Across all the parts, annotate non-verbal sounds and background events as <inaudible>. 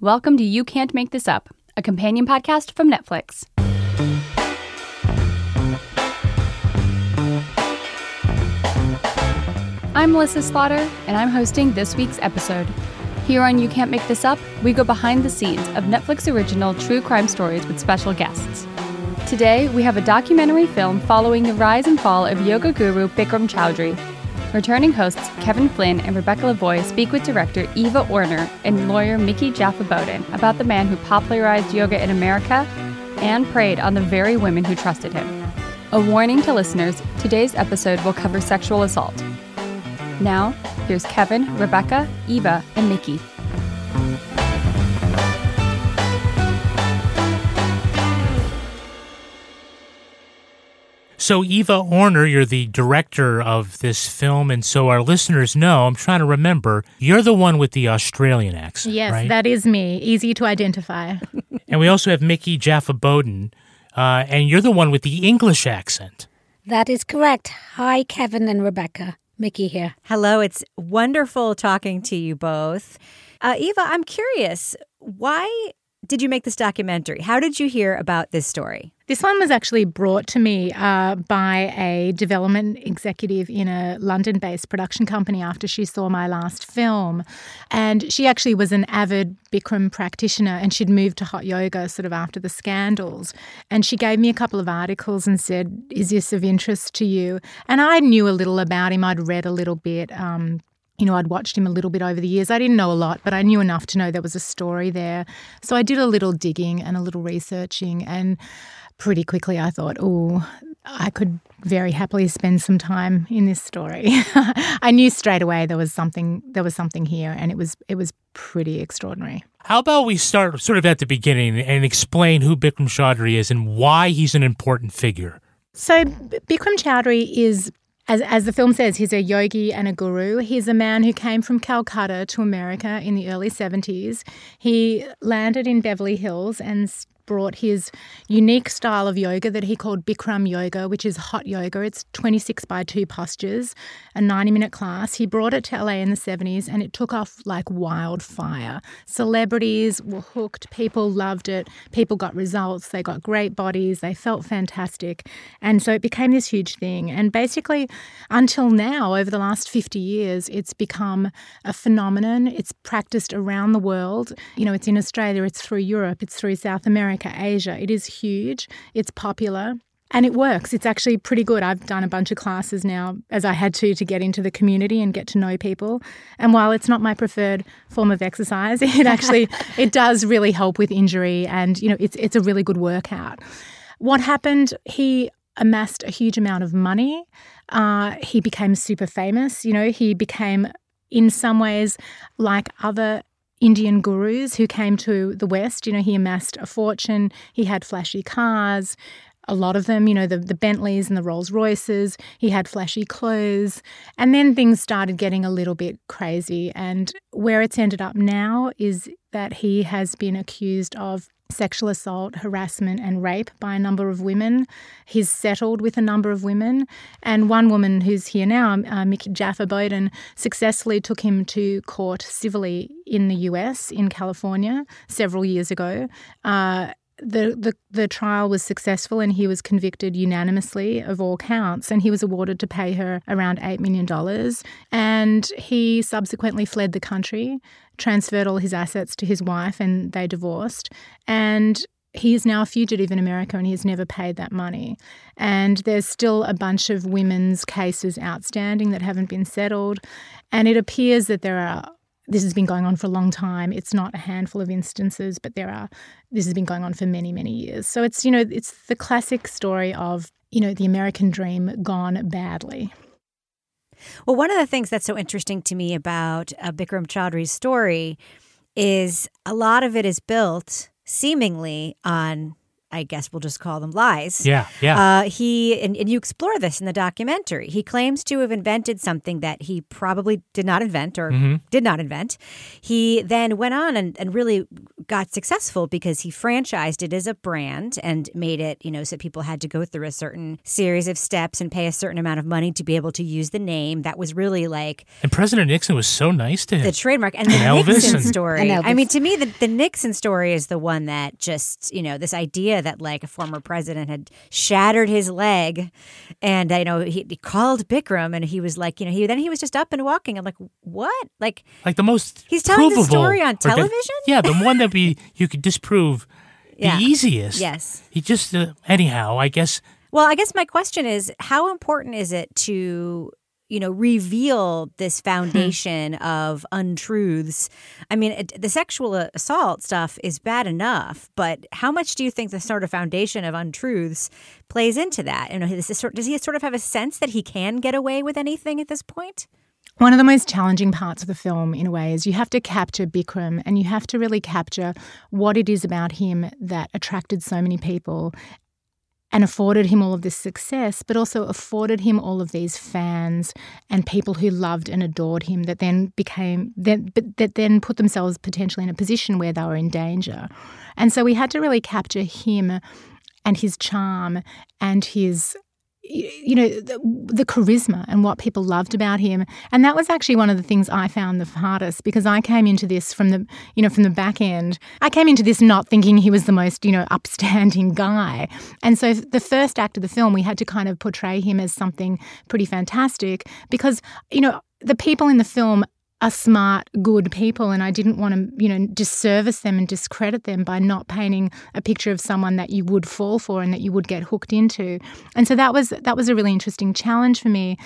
Welcome to You Can't Make This Up, a companion podcast from Netflix. I'm Melissa Slaughter, and I'm hosting this week's episode. Here on You Can't Make This Up, we go behind the scenes of Netflix original true crime stories with special guests. Today, we have a documentary film following the rise and fall of yoga guru Bikram Choudhury. Returning hosts Kevin Flynn and Rebecca Lavoie speak with director Eva Orner and lawyer Micki Jafa-Bodden about the man who popularized yoga in America and preyed on the very women who trusted him. A warning to listeners today's episode will cover sexual assault. Now, here's Kevin, Rebecca, Eva, and Micki. So, Eva Orner, you're the director of this film, and so our listeners know, I'm trying to remember, you're the one with the Australian accent. Yes, right? that is me. Easy to identify. <laughs> and we also have Micki Jafa-Bodden, uh, and you're the one with the English accent. That is correct. Hi, Kevin and Rebecca. Micki here. Hello, it's wonderful talking to you both. Uh, Eva, I'm curious, why did you make this documentary? How did you hear about this story? This one was actually brought to me uh, by a development executive in a London based production company after she saw my last film. And she actually was an avid Bikram practitioner and she'd moved to hot yoga sort of after the scandals. And she gave me a couple of articles and said, Is this of interest to you? And I knew a little about him, I'd read a little bit. Um, you know, I'd watched him a little bit over the years. I didn't know a lot, but I knew enough to know there was a story there. So I did a little digging and a little researching. And pretty quickly I thought, oh, I could very happily spend some time in this story. <laughs> I knew straight away there was something there was something here and it was it was pretty extraordinary. How about we start sort of at the beginning and explain who Bikram Choudhury is and why he's an important figure? So Bikram Choudhury is as, as the film says, he's a yogi and a guru. He's a man who came from Calcutta to America in the early 70s. He landed in Beverly Hills and brought his unique style of yoga that he called Bikram Yoga, which is hot yoga. It's 26 by 2 postures, a 90 minute class. He brought it to LA in the 70s and it took off like wildfire. Celebrities were hooked, people loved it, people got results, they got great bodies, they felt fantastic. And so it became this huge thing. And basically, until now, over the last 50 years, it's become a phenomenon. It's practiced around the world. You know, it's in Australia, it's through Europe, it's through South America. Asia. It is huge, it's popular. And it works. It's actually pretty good. I've done a bunch of classes now, as I had to, to get into the community and get to know people. And while it's not my preferred form of exercise, <laughs> it actually <laughs> it does really help with injury, and you know, it's it's a really good workout. What happened? He amassed a huge amount of money. Uh, he became super famous. You know, he became in some ways like other Indian gurus who came to the West. You know, he amassed a fortune, he had flashy cars, a lot of them, you know, the, the Bentleys and the Rolls Royces. He had flashy clothes. And then things started getting a little bit crazy. And where it's ended up now is that he has been accused of sexual assault, harassment, and rape by a number of women. He's settled with a number of women. And one woman who's here now, uh, Micki Jafa-Bodden, successfully took him to court civilly in the US, in California, several years ago. Uh, the, the the trial was successful and he was convicted unanimously of all counts and he was awarded to pay her around 8 million dollars and he subsequently fled the country transferred all his assets to his wife and they divorced and he is now a fugitive in America and he has never paid that money. And there's still a bunch of women's cases outstanding that haven't been settled. And it appears that there are this has been going on for a long time. It's not a handful of instances, but there are. This has been going on for many, many years. So it's you know it's the classic story of you know the American dream gone badly. Well, one of the things that's so interesting to me about uh, Bikram Choudhury's story is a lot of it is built seemingly on I guess we'll just call them lies. Yeah, yeah. Uh, he and, and you explore this in the documentary. He claims to have invented something that he probably did not invent or Mhm. did not invent. He then went on and, and really got successful because he franchised it as a brand and made it, you know, so people had to go through a certain series of steps and pay a certain amount of money to be able to use the name. That was really like And President Nixon was so nice to him. the trademark and <laughs> the Elvis Nixon and- story. <laughs> And I mean, to me, the, the Nixon story is the one that just, you know, this idea that like a former president had shattered his leg and, I know, he, he called Bikram and he was like, you know, he then he was just up and walking. I'm like, what? Like, like the most He's telling the story on the- television? yeah, the one that we you could disprove Yeah. the easiest. Yes. He just uh, anyhow, I guess Well, I guess my question is how important is it to you know reveal this hmm. foundation of untruths. I mean it, the sexual assault stuff is bad enough but how much do you think the sort of foundation of untruths plays into that? You know this is sort, does he sort of have a sense that he can get away with anything at this point? point? One of the most challenging parts of the film, in a way, is you have to capture Bikram and you have to really capture what it is about him that attracted so many people and afforded him all of this success, but also afforded him all of these fans and people who loved and adored him that then became that, that then put themselves potentially in a position where they were in danger. And so we had to really capture him and his charm and his you know the, the charisma and what people loved about him. And that was actually one of the things i found the hardest because i came into this from the you know from the back end. I came into this not thinking he was the most you know upstanding guy. And so the first act of the film we had to kind of portray him as something pretty fantastic because you know the people in the film are smart, good people, and I didn't want to, you know, disservice them and discredit them by not painting a picture of someone that you would fall for and that you would get hooked into. And so that was that was a really interesting challenge for me.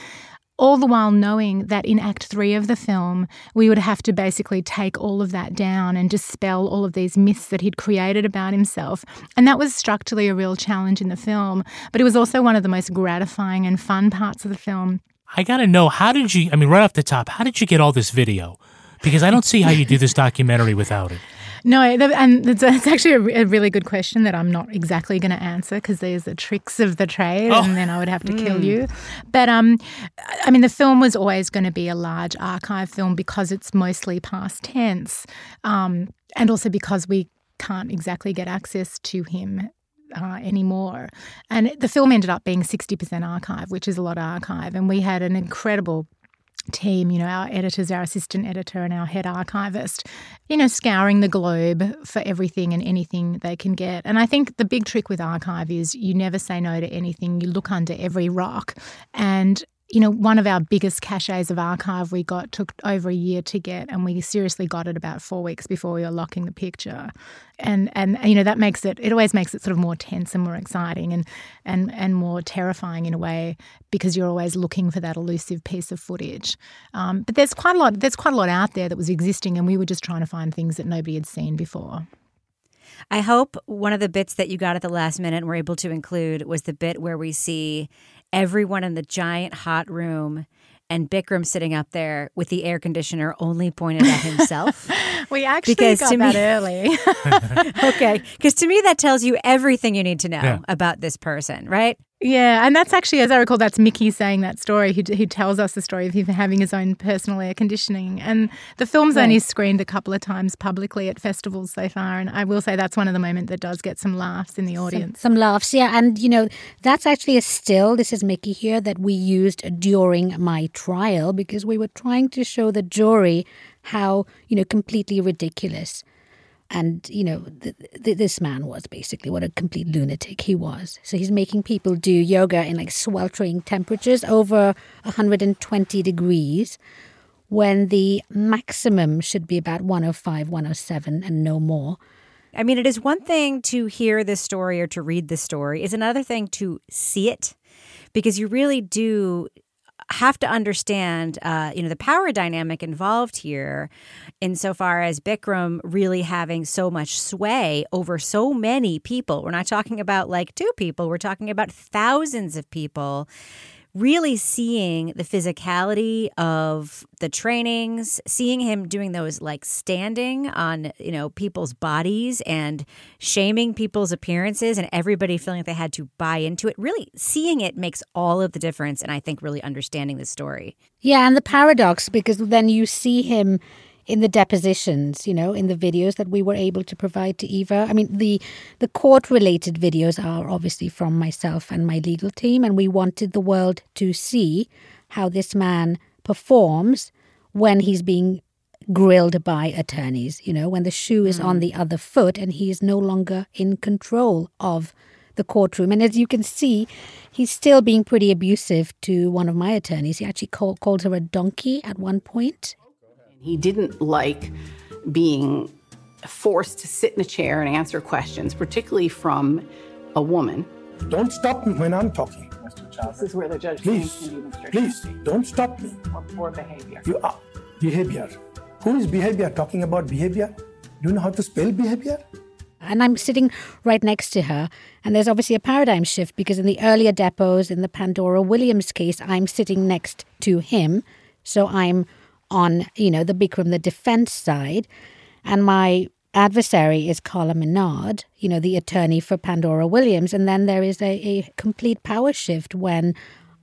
All the while knowing that in Act Three of the film, we would have to basically take all of that down and dispel all of these myths that he'd created about himself. And that was structurally a real challenge in the film, but it was also one of the most gratifying and fun parts of the film. I got to know how did you I mean right off the top, how did you get all this video? Because I don't see how you do this documentary without it. No, and it's, actually a, really good question that I'm not exactly going to answer because there's the tricks of the trade, Oh. and then I would have to kill you. But um, I mean, the film was always going to be a large archive film because it's mostly past tense, um, and also because we can't exactly get access to him. Uh, anymore. And the film ended up being 60% archive, which is a lot of archive. And we had an incredible team, you know, our editors, our assistant editor, and our head archivist, you know, scouring the globe for everything and anything they can get. And I think the big trick with archive is you never say no to anything, you look under every rock. And you know, one of our biggest caches of archive we got took over a year to get, and we seriously got it about four weeks before we were locking the picture. And and you know that makes it it always makes it sort of more tense and more exciting and and and more terrifying in a way because you're always looking for that elusive piece of footage. Um, but there's quite a lot there's quite a lot out there that was existing, and we were just trying to find things that nobody had seen before. I hope one of the bits that you got at the last minute and were able to include was the bit where we see everyone in the giant hot room and Bikram sitting up there with the air conditioner only pointed at himself. <laughs> We actually Because got to that me- <laughs> early. okay. Because to me, that tells you everything you need to know Yeah. about this person, right? Yeah, and that's actually, as I recall, that's Micki saying that story. He, he tells us the story of him having his own personal air conditioning. And the film's only screened a couple of times publicly at festivals so far. And I will say that's one of the moments that does get some laughs in the audience. Some laughs, yeah. And, you know, that's actually a still, this is Micki here, that we used during my trial because we were trying to show the jury how, you know, completely ridiculous. And, you know, th- th- this man was basically what a complete lunatic he was. So he's making people do yoga in like sweltering temperatures over 120 degrees when the maximum should be about 105, 107 and no more. I mean, it is one thing to hear this story or to read this story, it's another thing to see it because you really do have to understand, uh, you know, the power dynamic involved here, insofar as Bikram really having so much sway over so many people. We're not talking about like two people; we're talking about thousands of people. Really seeing the physicality of the trainings, seeing him doing those like standing on, you know, people's bodies and shaming people's appearances and everybody feeling like they had to buy into it. Really seeing it makes all of the difference. And I think really understanding the story. Yeah, and the paradox because then you see him in the depositions, you know, in the videos that we were able to provide to Eva. I mean, the the court related videos are obviously from myself and my legal team, and we wanted the world to see how this man performs when he's being grilled by attorneys, you know, when the shoe is mm. on the other foot and he is no longer in control of the courtroom. And as you can see, he's still being pretty abusive to one of my attorneys. He actually call, called her a donkey at one point. He didn't like being forced to sit in a chair and answer questions, particularly from a woman. Don't stop me when I'm talking. This is where the judge please, please, don't stop me. For poor behavior. You are behavior. Who is behavior? Talking about behavior? Do you know how to spell behavior? And I'm sitting right next to her. And there's obviously a paradigm shift because in the earlier depots, in the Pandora Williams case, I'm sitting next to him. So I'm on, you know, the Bikram, the defense side. And my adversary is Carla Minnard, you know, the attorney for Pandora Williams. And then there is a, a complete power shift when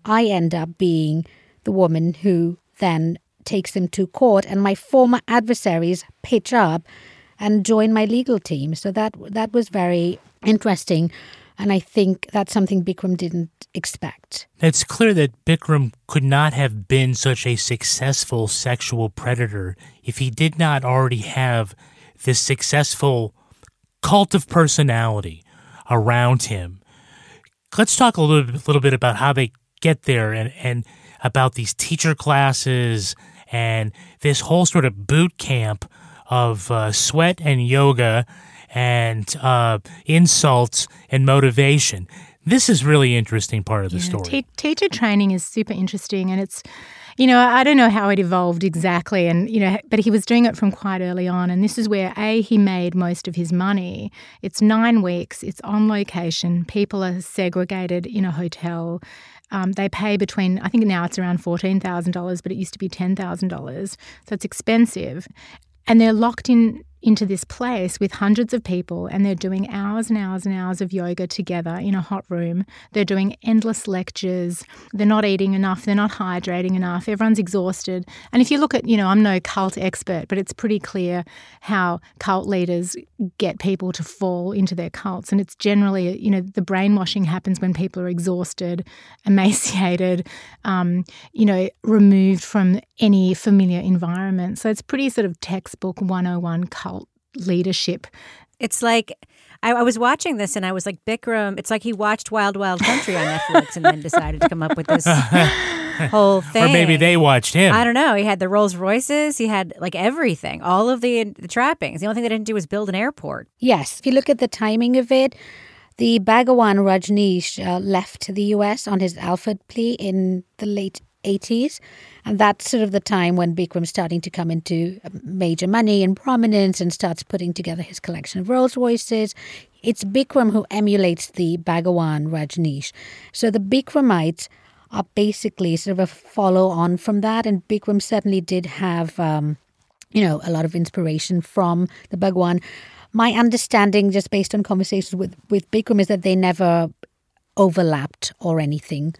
I end up being the woman who then takes him to court and my former adversaries pitch up and join my legal team. So that that was very interesting. And I think that's something Bikram didn't expect. It's clear that Bikram could not have been such a successful sexual predator if he did not already have this successful cult of personality around him. Let's talk a little, little bit about how they get there and, and about these teacher classes and this whole sort of boot camp of uh, sweat and yoga and uh, insults and motivation. This is really interesting part of the yeah, story. Te- teacher training is super interesting, and it's, you know, I don't know how it evolved exactly, and you know, but he was doing it from quite early on, and this is where a he made most of his money. It's nine weeks. It's on location. People are segregated in a hotel. Um, they pay between, I think now it's around $14,000, but it used to be $10,000. So it's expensive. And they're locked in into this place with hundreds of people and they're doing hours and hours and hours of yoga together in a hot room. They're doing endless lectures. They're not eating enough. They're not hydrating enough. Everyone's exhausted. And if you look at, you know, I'm no cult expert, but it's pretty clear how cult leaders get people to fall into their cults. And it's generally, you know, the brainwashing happens when people are exhausted, <laughs> emaciated, um, you know, removed from any familiar environment. So it's pretty sort of textbook 101 cult leadership. It's like I, I, was watching this and I was like, Bikram, it's like he watched Wild Wild Country on Netflix and then decided to come up with this <laughs> whole thing. Or maybe they watched him. I don't know. He had the Rolls Royces, he had like everything, all of the, the trappings. The only thing they didn't do was build an airport. Yes. If you look at the timing of it, the Bhagwan Rajneesh uh, left the US on his Alford plea in the late 80s. And that's sort of the time when Bikram's starting to come into major money and prominence and starts putting together his collection of Rolls Royces. It's Bikram who emulates the Bhagwan Rajneesh. So the Bikramites are basically sort of a follow on from that. And Bikram certainly did have, um, you know, a lot of inspiration from the Bhagwan. My understanding, just based on conversations with, with Bikram, is that they never overlapped or anything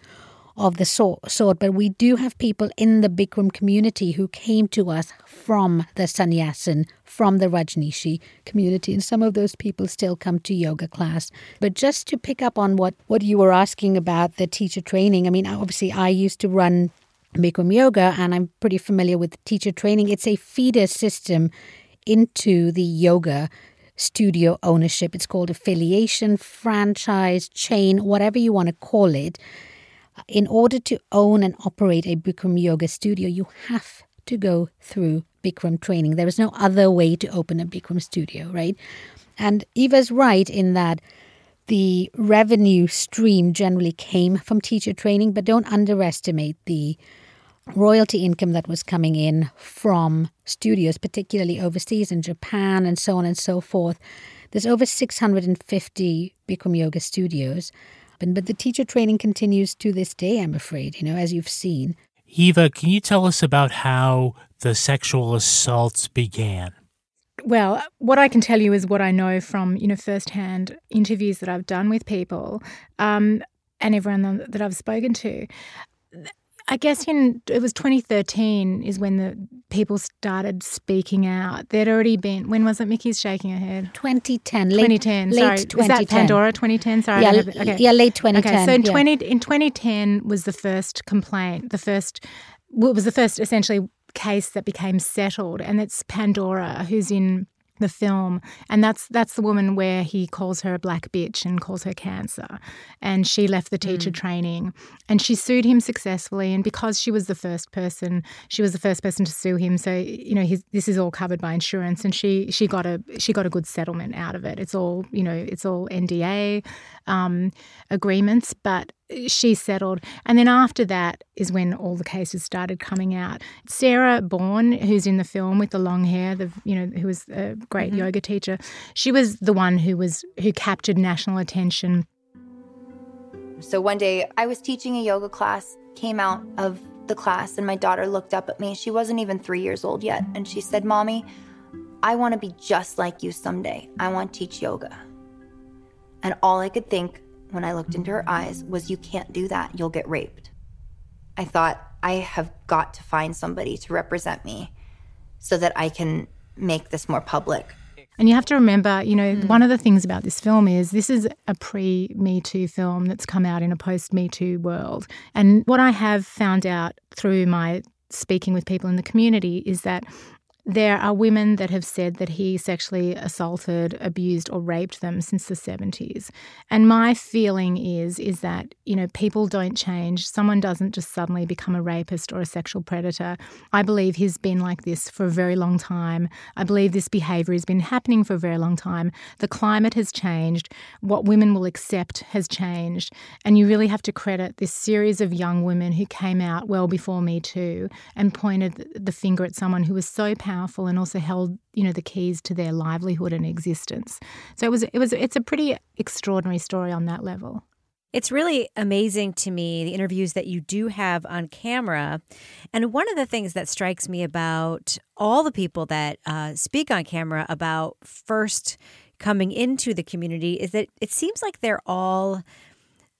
of the sort, but we do have people in the Bikram community who came to us from the Sannyasin, from the Rajneeshi community, and some of those people still come to yoga class. But just to pick up on what, what you were asking about the teacher training, I mean, obviously, I used to run Bikram Yoga, and I'm pretty familiar with teacher training. It's a feeder system into the yoga studio ownership. It's called affiliation, franchise, chain, whatever you want to call it in order to own and operate a Bikram yoga studio, you have to go through Bikram training. There is no other way to open a Bikram studio, right? And Eva's right in that the revenue stream generally came from teacher training, but don't underestimate the royalty income that was coming in from studios, particularly overseas in Japan and so on and so forth. There's over 650 Bikram Yoga studios happen. But the teacher training continues to this day, I'm afraid, you know, as you've seen. Eva, can you tell us about how the sexual assaults began? Well, what I can tell you is what I know from you know firsthand interviews that I've done with people um, and everyone that I've spoken to. I guess in it was 2013 is when the people started speaking out. There'd already been when was it? Micki's shaking her head. 2010, late 2010. late sorry, 2010. is that Pandora 2010? Sorry, Yeah, okay. yeah, late 2010. Okay, so in yeah. 20 in 2010 was the first complaint, the first well, it was the first essentially case that became settled, and it's Pandora who's in the film, and that's that's the woman where he calls her a black bitch and calls her cancer, and she left the teacher training, and she sued him successfully, and because she was the first person, she was the first person to sue him, so you know his, this is all covered by insurance, and she she got a she got a good settlement out of it. It's all you know, it's all NDA um, agreements, but she settled. And then after that is when all the cases started coming out. Sarah Baughn, who's in the film with the long hair, the you know, who was a great mm-hmm. yoga teacher, she was the one who was who captured national attention. So one day I was teaching a yoga class, came out of the class, and my daughter looked up at me. She wasn't even three years old yet. And she said, Mommy, I want to be just like you someday. I want to teach yoga. And all I could think when I looked into her mm-hmm. eyes was, You can't do that. You'll get raped. I thought, I have got to find somebody to represent me so that I can make this more public. And you have to remember, you know, mm-hmm. one of the things about this film is this is a pre Me Too film that's come out in a post Me Too world. And what I have found out through my speaking with people in the community is that there are women that have said that he sexually assaulted, abused, or raped them since the 70s. And my feeling is is that, you know, people don't change. Someone doesn't just suddenly become a rapist or a sexual predator. I believe he's been like this for a very long time. I believe this behavior has been happening for a very long time. The climate has changed. What women will accept has changed. And you really have to credit this series of young women who came out well before Me Too and pointed the finger at someone who was so powerful and also held, you know, the keys to their livelihood and existence. So it was it was it's a pretty extraordinary story on that level. It's really amazing to me the interviews that you do have on camera. And one of the things that strikes me about all the people that uh, speak on camera about first coming into the community is that it seems like they're all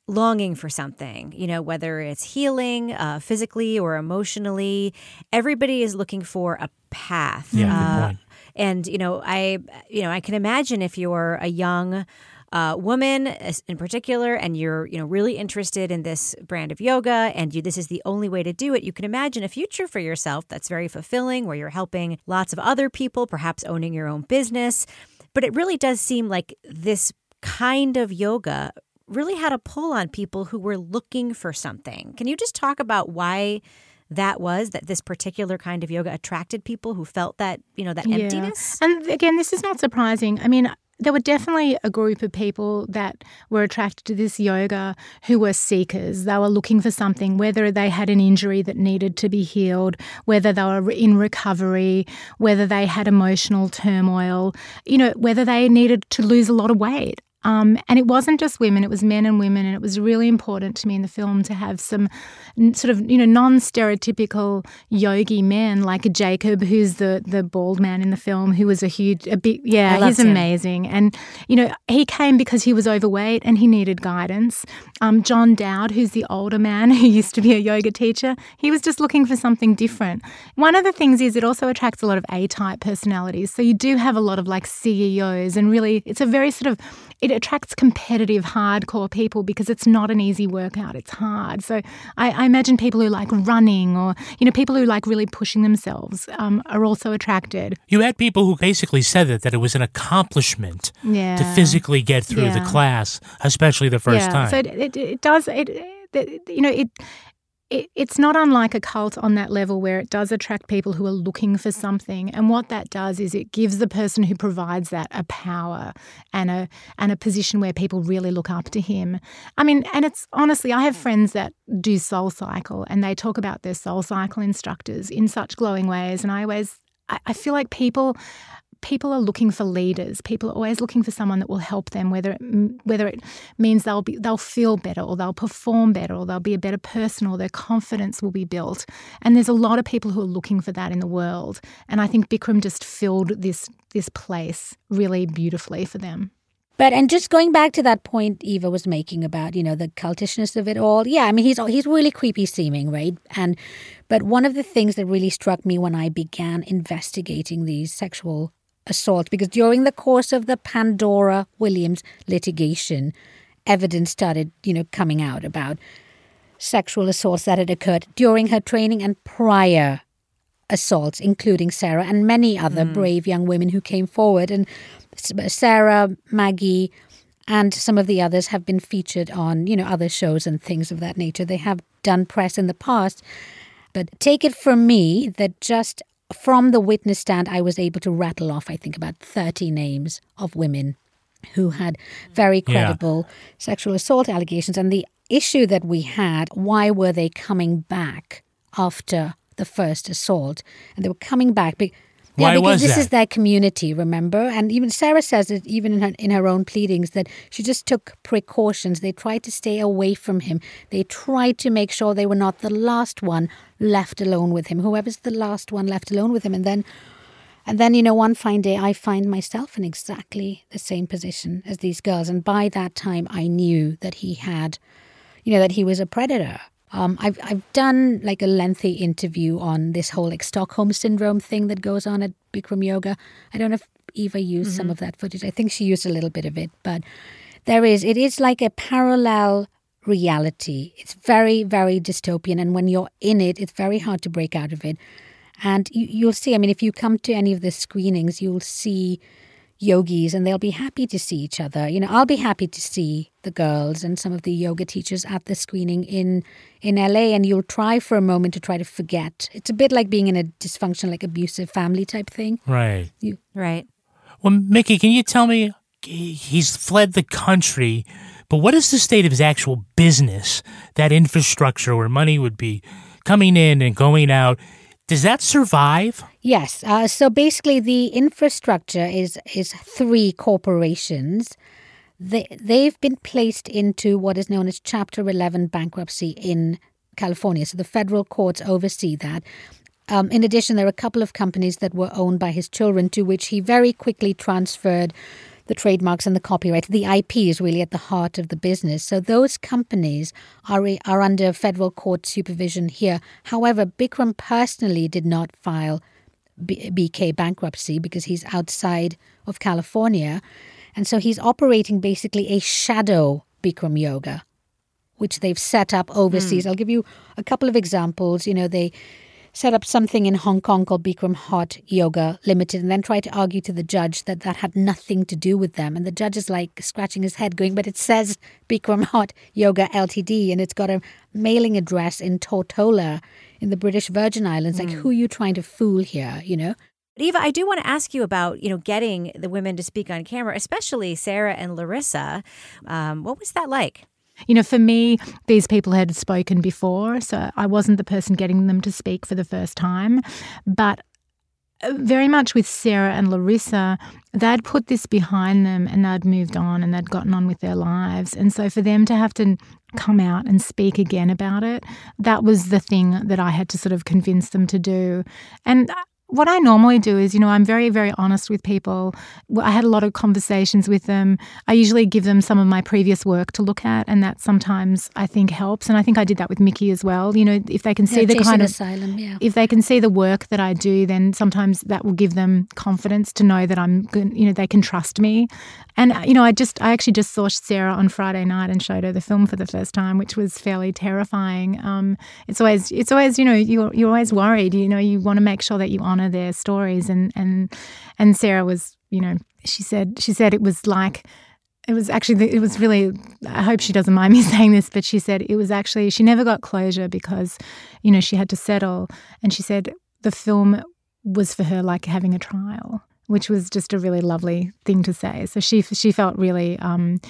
longing for something, you know, whether it's healing uh, physically or emotionally. Everybody is looking for a path. Yeah, Uh, and you know, I you know, I can imagine if you're a young uh, woman in particular, and you're you know really interested in this brand of yoga, and you this is the only way to do it. You can imagine a future for yourself that's very fulfilling, where you're helping lots of other people, perhaps owning your own business. But it really does seem like this kind of yoga really had a pull on people who were looking for something. Can you just talk about why? That was that this particular kind of yoga attracted people who felt that you know that Yeah. emptiness. And again, this is not surprising. I mean, there were definitely a group of people that were attracted to this yoga who were seekers. They were looking for something, whether they had an injury that needed to be healed, whether they were in recovery, whether they had emotional turmoil, you know, whether they needed to lose a lot of weight. Um, and it wasn't just women; it was men and women, and it was really important to me in the film to have some n- sort of you know non-stereotypical yogi men like Jacob, who's the the bald man in the film, who was a huge, a big, yeah, he's him. amazing, and you know he came because he was overweight and he needed guidance. Um, John Dowd, who's the older man <laughs> who used to be a yoga teacher, he was just looking for something different. One of the things is it also attracts a lot of A-type personalities, so you do have a lot of like CEOs, and really it's a very sort of it attracts competitive, hardcore people because it's not an easy workout. It's hard. So I, I imagine people who like running or, you know, people who like really pushing themselves um, are also attracted. You had people who basically said that that it was an accomplishment Yeah. to physically get through the class, especially the first yeah. time. So it, it, it does, it, it, you know, it, it, it's not unlike a cult on that level where it does attract people who are looking for something. And what that does is it gives the person who provides that a power and a and a position where people really look up to him. I mean, and it's honestly, I have friends that do Soul Cycle and they talk about their Soul Cycle instructors in such glowing ways. And I always I, I feel like people people are looking for leaders. People are always looking for someone that will help them, whether it, whether it means they'll be they'll feel better, or they'll perform better, or they'll be a better person, or their confidence will be built. And there's a lot of people who are looking for that in the world. And I think Bikram just filled this this place really beautifully for them. But and just going back to that point Eva was making about you know the cultishness of it all, yeah, I mean he's he's really creepy seeming, right? And but one of the things that really struck me when I began investigating these sexual assaults, because during the course of the Pandora Williams litigation, evidence started you know coming out about sexual assaults that had occurred during her training and prior assaults, including Sarah and many other mm. brave young women who came forward. And Sarah, Maggie, and some of the others have been featured on, you know, other shows and things of that nature. They have done press in the past. But take it from me that just from the witness stand, I was able to rattle off, I think, about 30 names of women who had very credible yeah. sexual assault allegations. And the issue that we had, why were they coming back after the first assault? And they were coming back. Be- yeah, because this that? is their community, remember? And even Sarah says it, even in her, in her own pleadings, that she just took precautions. They tried to stay away from him. They tried to make sure they were not the last one left alone with him. Whoever's the last one left alone with him, and then, and then you know, one fine day I find myself in exactly the same position as these girls. And by that time, I knew that he had, you know, that he was a predator. Um, I've I've done like a lengthy interview on this whole like Stockholm syndrome thing that goes on at Bikram Yoga. I don't know if Eva used mm-hmm. some of that footage. I think she used a little bit of it, but there is it is like a parallel reality. It's very very dystopian, and when you're in it, it's very hard to break out of it. And you, you'll see. I mean, if you come to any of the screenings, you'll see yogis and they'll be happy to see each other. You know, I'll be happy to see the girls and some of the yoga teachers at the screening in in LA and you'll try for a moment to try to forget. It's a bit like being in a dysfunctional like abusive family type thing. Right. You Right. Well, Micki, can you tell me he's fled the country, but what is the state of his actual business? That infrastructure where money would be coming in and going out does that survive? Yes. Uh, so basically, the infrastructure is is three corporations. They they've been placed into what is known as Chapter Eleven bankruptcy in California. So the federal courts oversee that. Um, in addition, there are a couple of companies that were owned by his children, to which he very quickly transferred the trademarks and the copyright. The IP is really at the heart of the business. So those companies are, are under federal court supervision here. However, Bikram personally did not file B- BK bankruptcy because he's outside of California. And so he's operating basically a shadow Bikram yoga, which they've set up overseas. Mm. I'll give you a couple of examples. You know, they set up something in Hong Kong called Bikram Hot Yoga Limited and then tried to argue to the judge that that had nothing to do with them. And the judge is like scratching his head, going, But it says Bikram Hot Yoga Ltd. and it's got a mailing address in Tortola in the British Virgin Islands. Mm. Like, hmm. who are you trying to fool here, you know? But Eva, I do want to ask you about you know getting the women to speak on camera, especially Sarah and Larissa. Um, what was that like? You know, for me, these people had spoken before, so I wasn't the person getting them to speak for the first time. But uh, very much with Sarah and Larissa, they'd put this behind them and they'd moved on and they'd gotten on with their lives. And so for them to have to come out and speak again about it, that was the thing that I had to sort of convince them to do. And what I normally do is, you know, I'm very, very honest with people. I had a lot of conversations with them. I usually give them some of my previous work to look at, and that sometimes I think helps. And I think I did that with Micki as well. You know, if they can see yeah, the kind of asylum, yeah. if they can see the work that I do, then sometimes that will give them confidence to know that I'm, good, you know, they can trust me. And you know, I just, I actually just saw Sarah on Friday night and showed her the film for the first time, which was fairly terrifying. Um, it's always, it's always, you know, you're you're always worried. You know, you want to make sure that you honor their stories and and and Sarah was you know she said she said it was like it was actually it was really i hope she doesn't mind me <laughs> saying this but she said it was actually she never got closure because you know she had to settle and she said the film was for her like having a trial which was just a really lovely thing to say so she she felt really um,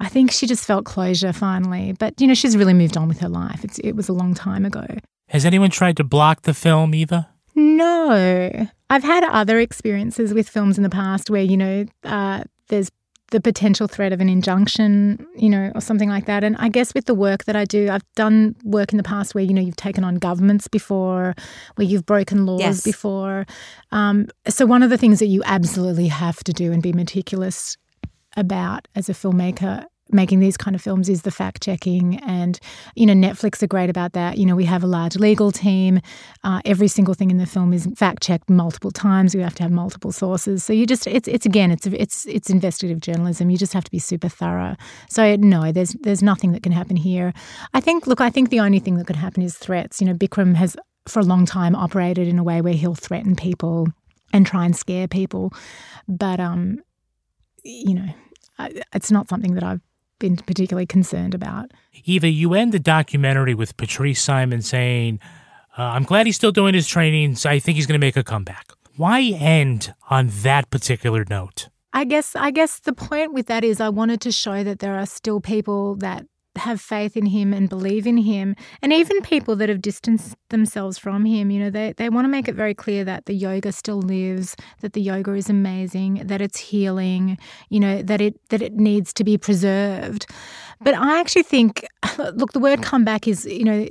I think she just felt closure finally, but you know she's really moved on with her life. It's, it was a long time ago. Has anyone tried to block the film, Eva? No. I've had other experiences with films in the past where, you know, uh, there's the potential threat of an injunction, you know, or something like that. And I guess with the work that I do, I've done work in the past where, you know, you've taken on governments before, where you've broken laws yes. before. Um, so one of the things that you absolutely have to do and be meticulous about as a filmmaker making these kind of films is the fact checking. And you know netflix are great about that. You know we have a large legal team. Uh, every single thing in the film is fact checked multiple times. We have to have multiple sources. So you just it's it's again it's it's it's investigative journalism. You just have to be super thorough. So no there's there's nothing that can happen here. I think look i think the only thing that could happen is threats. You know bikram has for a long time operated in a way where he'll threaten people and try and scare people. But um you know it's not something that I've been particularly concerned about. Eva, you end the documentary with Patrice Simon saying, uh, I'm glad he's still doing his training, so I think he's going to make a comeback. Why end on that particular note? I guess I guess the point with that is I wanted to show that there are still people that have faith in him and believe in him. And even people that have distanced themselves from him, you know, they, they want to make it very clear that the yoga still lives, that the yoga is amazing, that it's healing, you know, that it that it needs to be preserved. But I actually think <laughs> look, the word comeback is, you know,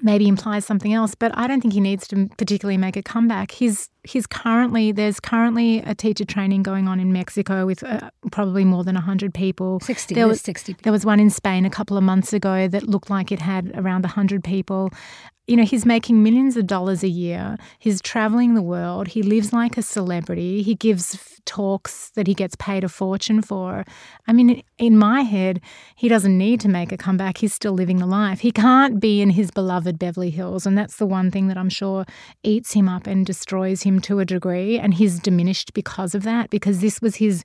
maybe implies something else, but I don't think he needs to particularly make a comeback. He's he's currently there's currently a teacher training going on in Mexico with uh, probably more than 100 people. 60 there was 60 There was one in Spain a couple of months ago that looked like it had around 100 people you know, he's making millions of dollars a year. He's traveling the world. He lives like a celebrity. He gives talks that he gets paid a fortune for. I mean, in my head, he doesn't need to make a comeback. He's still living the life. He can't be in his beloved Beverly Hills. And that's the one thing that I'm sure eats him up and destroys him to a degree. And he's diminished because of that, because this was his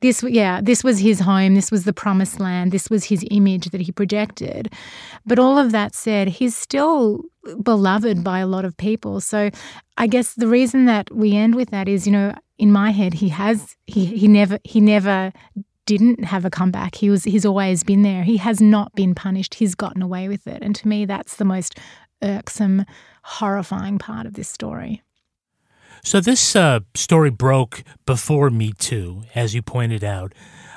this yeah this was his home this was the promised land this was his image that he projected. But all of that said he's still beloved by a lot of people. So i guess the reason that we end with that is you know in my head he has he he never he never didn't have a comeback. He was he's always been there. He has not been punished. He's gotten away with it. And to me that's the most irksome horrifying part of this story so this uh, story broke before Me Too, as you pointed out.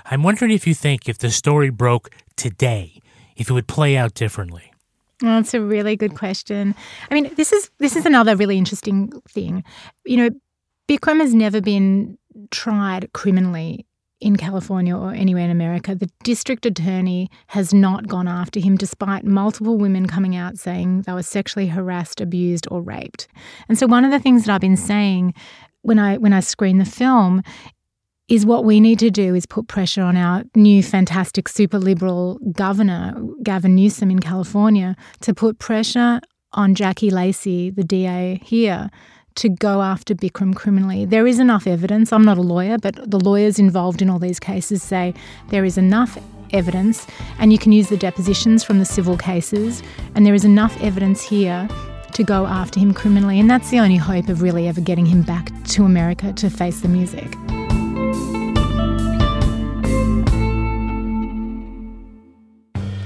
I'm wondering if you think if the story broke today, if it would play out differently. Well, that's a really good question. I mean, this is this is another really interesting thing. You know, Bikram has never been tried criminally in California or anywhere in America, the district attorney has not gone after him despite multiple women coming out saying they were sexually harassed, abused, or raped. And so one of the things that I've been saying when I when I screen the film is what we need to do is put pressure on our new fantastic super liberal governor, Gavin Newsom in California, to put pressure on Jackie Lacey, the DA here, to go after Bikram criminally. There is enough evidence. I'm not a lawyer, but the lawyers involved in all these cases say there is enough evidence, and you can use the depositions from the civil cases, and there is enough evidence here to go after him criminally. And that's the only hope of really ever getting him back to America to face the music.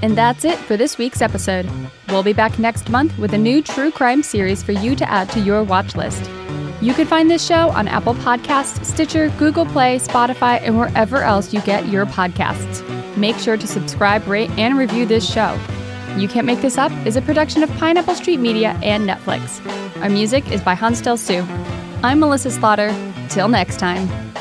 And that's it for this week's episode. We'll be back next month with a new true crime series for you to add to your watch list. You can find this show on Apple Podcasts, Stitcher, Google Play, Spotify, and wherever else you get your podcasts. Make sure to subscribe, rate, and review this show. You Can't Make This Up is a production of Pineapple Street Media and Netflix. Our music is by Hansdale Hsu. I'm Melissa Slaughter. Till next time.